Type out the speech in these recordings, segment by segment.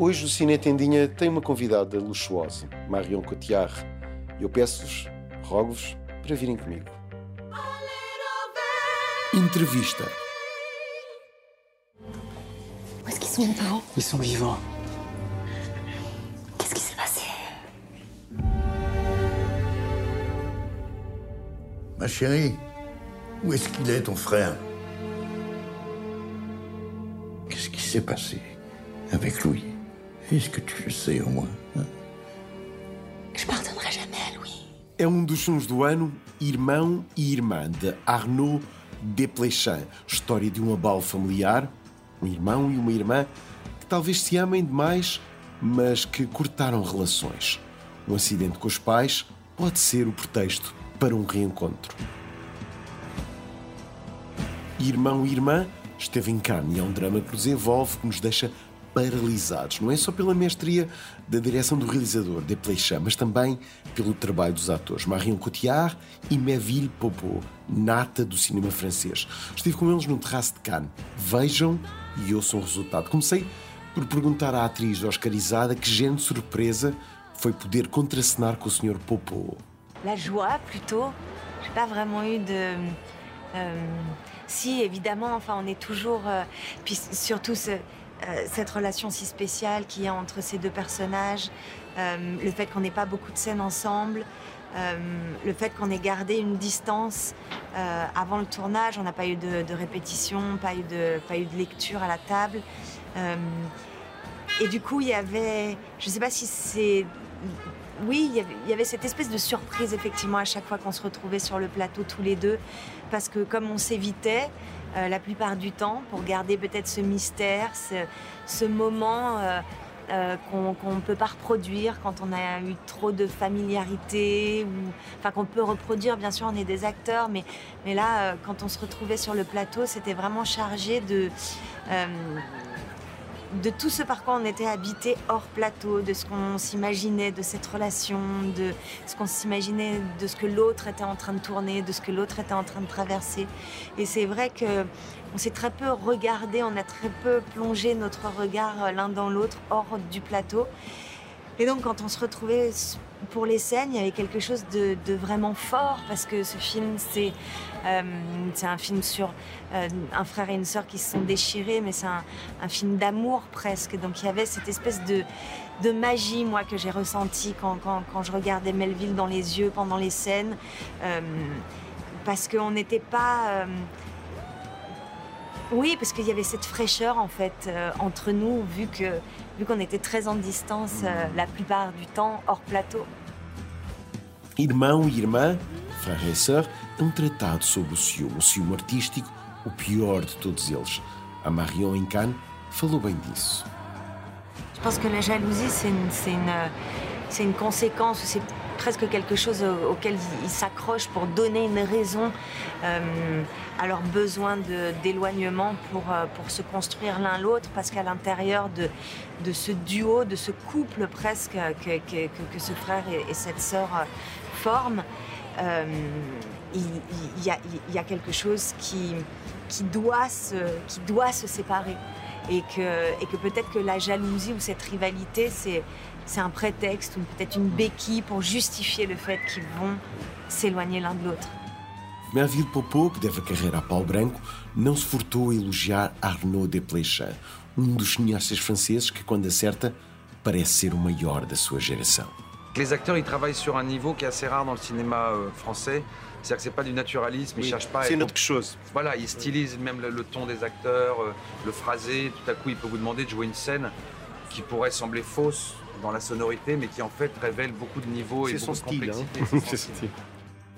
Hoje o Cine Tendinha tem uma convidada luxuosa, Marion Cotillard. Eu peço-vos, rogo-vos, para virem comigo. Entrevista. Où est-ce qu'ils sont, Tao Ils sont vivants. Qu'est-ce qui s'est passé Ma chérie, où est-ce qu'il est, ton frère Qu'est-ce qui s'est passé avec Louis Est-ce que tu le sais au moins hein Je pardonnerai jamais à Louis. É um dos filmes do ano, Irmão e Irmã, de Arnaud Desplechin. História de um abalo familiar, um irmão e uma irmã que talvez se amem demais, mas que cortaram relações. Um acidente com os pais pode ser o pretexto para um reencontro. Irmão e Irmã esteve em Cannes e é um drama que nos envolve, que nos deixa paralisados. Não é só pela mestria da direção do realizador, de Plechin, mas também pelo trabalho dos atores. Marion Cotillard e Méville Popot, nata do cinema francês. Estive com eles no terraço de Cannes. Vejam e ouçam o resultado. Comecei por perguntar à atriz oscarizada que de surpresa foi poder contracenar com o Sr. Popot. La joie plutôt. J'ai pas vraiment eu de. euh, si évidemment, enfin on est toujours. euh, puis surtout ce- euh, cette relation si spéciale qu'il y a entre ces deux personnages, euh, le fait qu'on n'ait pas beaucoup de scènes ensemble, euh, le fait qu'on ait gardé une distance avant le tournage, on n'a pas eu de, de répétition, pas eu de, pas eu de lecture à la table. Et du coup, il y avait, je ne sais pas si c'est oui, il y, avait, cette espèce de surprise effectivement à chaque fois qu'on se retrouvait sur le plateau tous les deux, parce que comme on s'évitait euh, la plupart du temps pour garder peut-être ce mystère, ce, moment euh, euh, qu'on ne peut pas reproduire quand on a eu trop de familiarité, ou enfin qu'on peut reproduire, bien sûr, on est des acteurs, mais, mais là, quand on se retrouvait sur le plateau, c'était vraiment chargé de de tout ce par quoi on était habité hors plateau, de ce qu'on s'imaginait de cette relation, de ce qu'on s'imaginait de ce que l'autre était en train de tourner, de ce que l'autre était en train de traverser. Et c'est vrai que on s'est très peu regardé, on a très peu plongé notre regard euh, l'un dans l'autre hors du plateau. Et donc quand on se retrouvait pour les scènes, il y avait quelque chose de, vraiment fort parce que ce film, c'est euh, un film sur euh, un frère et une sœur qui se sont déchirés, mais c'est un, film d'amour presque. Donc il y avait cette espèce de, magie, moi, que j'ai ressentie quand, je regardais Melville dans les yeux pendant les scènes. Euh, parce qu'on n'était pas. oui, parce qu'il y avait cette fraîcheur en fait entre nous, vu que vu qu'on était très en distance euh, la plupart du temps hors plateau. Irmão e Irmã, Frère et Sœur, um tratado sobre o ciúme, o ciúme artístico, o pior de todos eles. A Marion Cannes falou bem disso. Je pense que la jalousie, c'est une, une, euh, une conséquence, c'est presque quelque chose au- auquel ils s'accrochent pour donner une raison à leur besoin d'éloignement pour, euh, pour se construire l'un l'autre, parce qu'à l'intérieur de, de ce duo, de ce couple presque que, que- ce frère et, et cette sœur euh, forment, euh, il y a, il y a quelque chose qui, qui, doit se, qui doit se séparer. Et que, et que peut-être que la jalousie ou cette rivalité, c'est, c'est un prétexte ou peut-être une béquille pour justifier le fait qu'ils vont s'éloigner l'un de l'autre. Melville Popot, que deve a carreira a pau branco, não se furtou a elogiar Arnaud Desplechin, um dos cineastas franceses que, quando acerta, parece ser o maior da sua geração. Les acteurs, ils travaillent sur un niveau qui est assez rare dans le cinéma euh, français. C'est-à-dire que c'est pas du naturalisme, ils cherchent pas à C'est être- autre chose. Voilà, ils stylisent même le, le ton des acteurs, euh, le phrasé. Tout à coup, il peut vous demander de jouer une scène qui pourrait sembler fausse dans la sonorité, mais qui en fait révèle beaucoup de niveaux et beaucoup de style, hein. complexité. Style.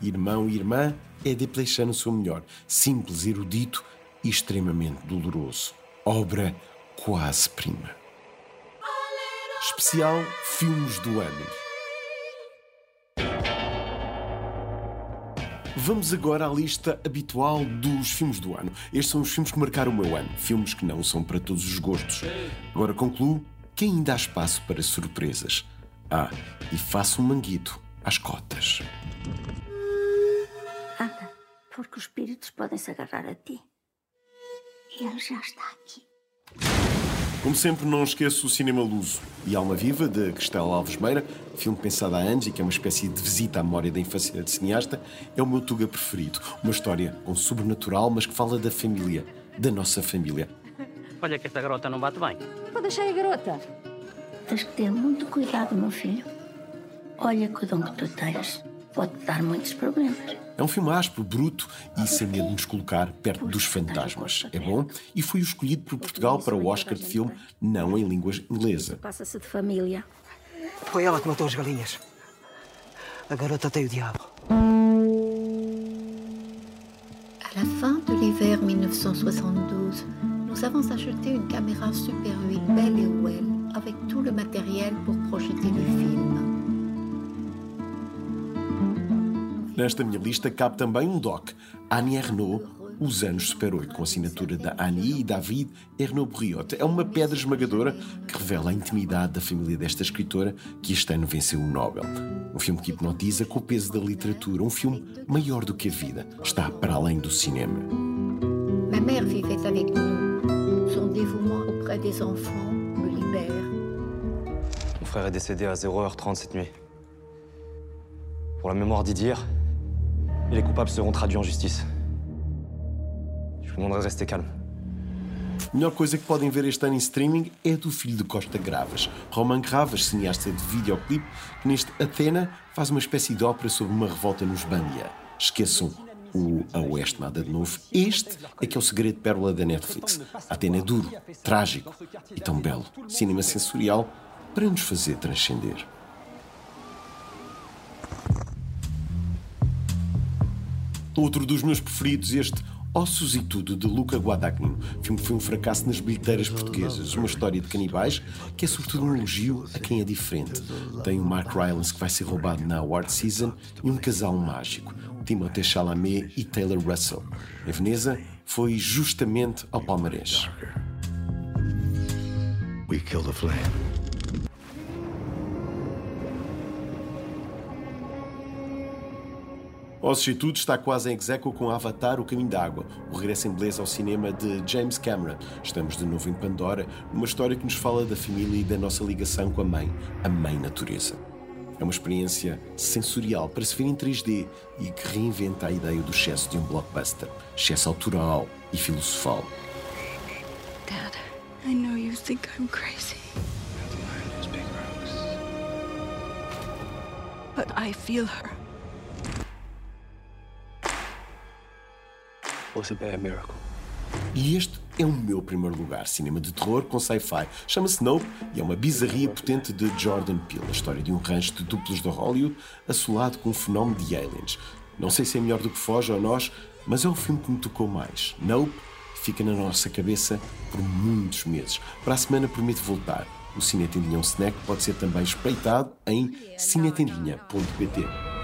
Irmão e Irmã é Desplechin no seu melhor. Simples, erudito e extremamente doloroso. Obra quase prima. Especial Filmes do Ano. Vamos agora à lista habitual dos filmes do ano. Estes são os filmes que marcaram o meu ano. Filmes que não são para todos os gostos. Agora concluo que ainda há espaço para surpresas. Ah, e faço um manguito às cotas. Anda, porque os espíritos podem se agarrar a ti. Ele já está aqui. Como sempre, não esqueço o Cinema Luso e Alma Viva, de Cristela Alves Meira, filme pensado há anos e que é uma espécie de visita à memória da infância de cineasta, é o meu Tuga preferido. Uma história com sobrenatural, mas que fala da família, da nossa família. Olha que esta garota não bate bem. Vou deixar a garota. Tens que ter muito cuidado, meu filho. Olha que o dom que tu tens pode dar muitos problemas. É um filme áspero, bruto e sem medo de nos colocar perto dos fantasmas. É bom e foi o escolhido por Portugal para o Oscar de filme não em língua inglesa. Passa-se de família. Foi ela que matou as galinhas. A garota tem o diabo. À la fin de l'hiver 1972, nous avons acheté une caméra Super 8 Belle et Well avec tout le matériel pour projeter le film. Nesta minha lista cabe também um doc, Annie Ernaux, Os Anos Super 8, com assinatura da Annie e David Ernaux Briot. É uma pedra esmagadora que revela a intimidade da família desta escritora que este ano venceu o Nobel. Um filme que hipnotiza com o peso da literatura, um filme maior do que a vida. Está para além do cinema. Ma mère vivait avec nous. Son dévouement auprès des enfants me libère. Mon frère est décédé à 0h30 cette nuit. Pour la mémoire d'Idir, et les coupables seront traduits en justice. Je vous demanderai de rester calme. A melhor coisa que podem ver este ano em streaming é do filho de Costa Gravas, Roman Gravas, cineasta de videoclipe, que neste Atena faz uma espécie de ópera sobre uma revolta nos Bandia. Esqueçam o A Oeste Nada de Novo. Este é que é o segredo pérola da Netflix. Atena é duro, trágico e tão belo. Cinema sensorial para nos fazer transcender. Outro dos meus preferidos, este Ossos e Tudo, de Luca Guadagnino. O filme foi um fracasso nas bilheteiras portuguesas. Uma história de canibais que é sobretudo um elogio a quem é diferente. Tem o Mark Rylance que vai ser roubado na award season e um casal mágico, Timothée Chalamet e Taylor Russell. Em Veneza, foi justamente ao palmarés. We kill the flame. E está quase em execo com Avatar, O Caminho da Água, o regresso em beleza ao cinema de James Cameron. Estamos de novo em Pandora, numa história que nos fala da família e da nossa ligação com a mãe, a mãe natureza. É uma experiência sensorial para se ver em 3D e que reinventa a ideia do excesso de um blockbuster. Excesso autoral e filosofal. Dad, I know you think I'm crazy. But I feel her. Was a bad miracle. E este é o meu primeiro lugar, cinema de terror com sci-fi. Chama-se Nope e é uma bizarria potente de Jordan Peele, a história de um rancho de duplos de Hollywood assolado com um fenómeno de aliens. Não sei se é melhor do que Foge ou Nós, mas é o filme que me tocou mais. Nope fica na nossa cabeça por muitos meses. Para a semana prometo voltar. O Cine Tendinha é um snack pode ser também espreitado em cinetendinha.pt.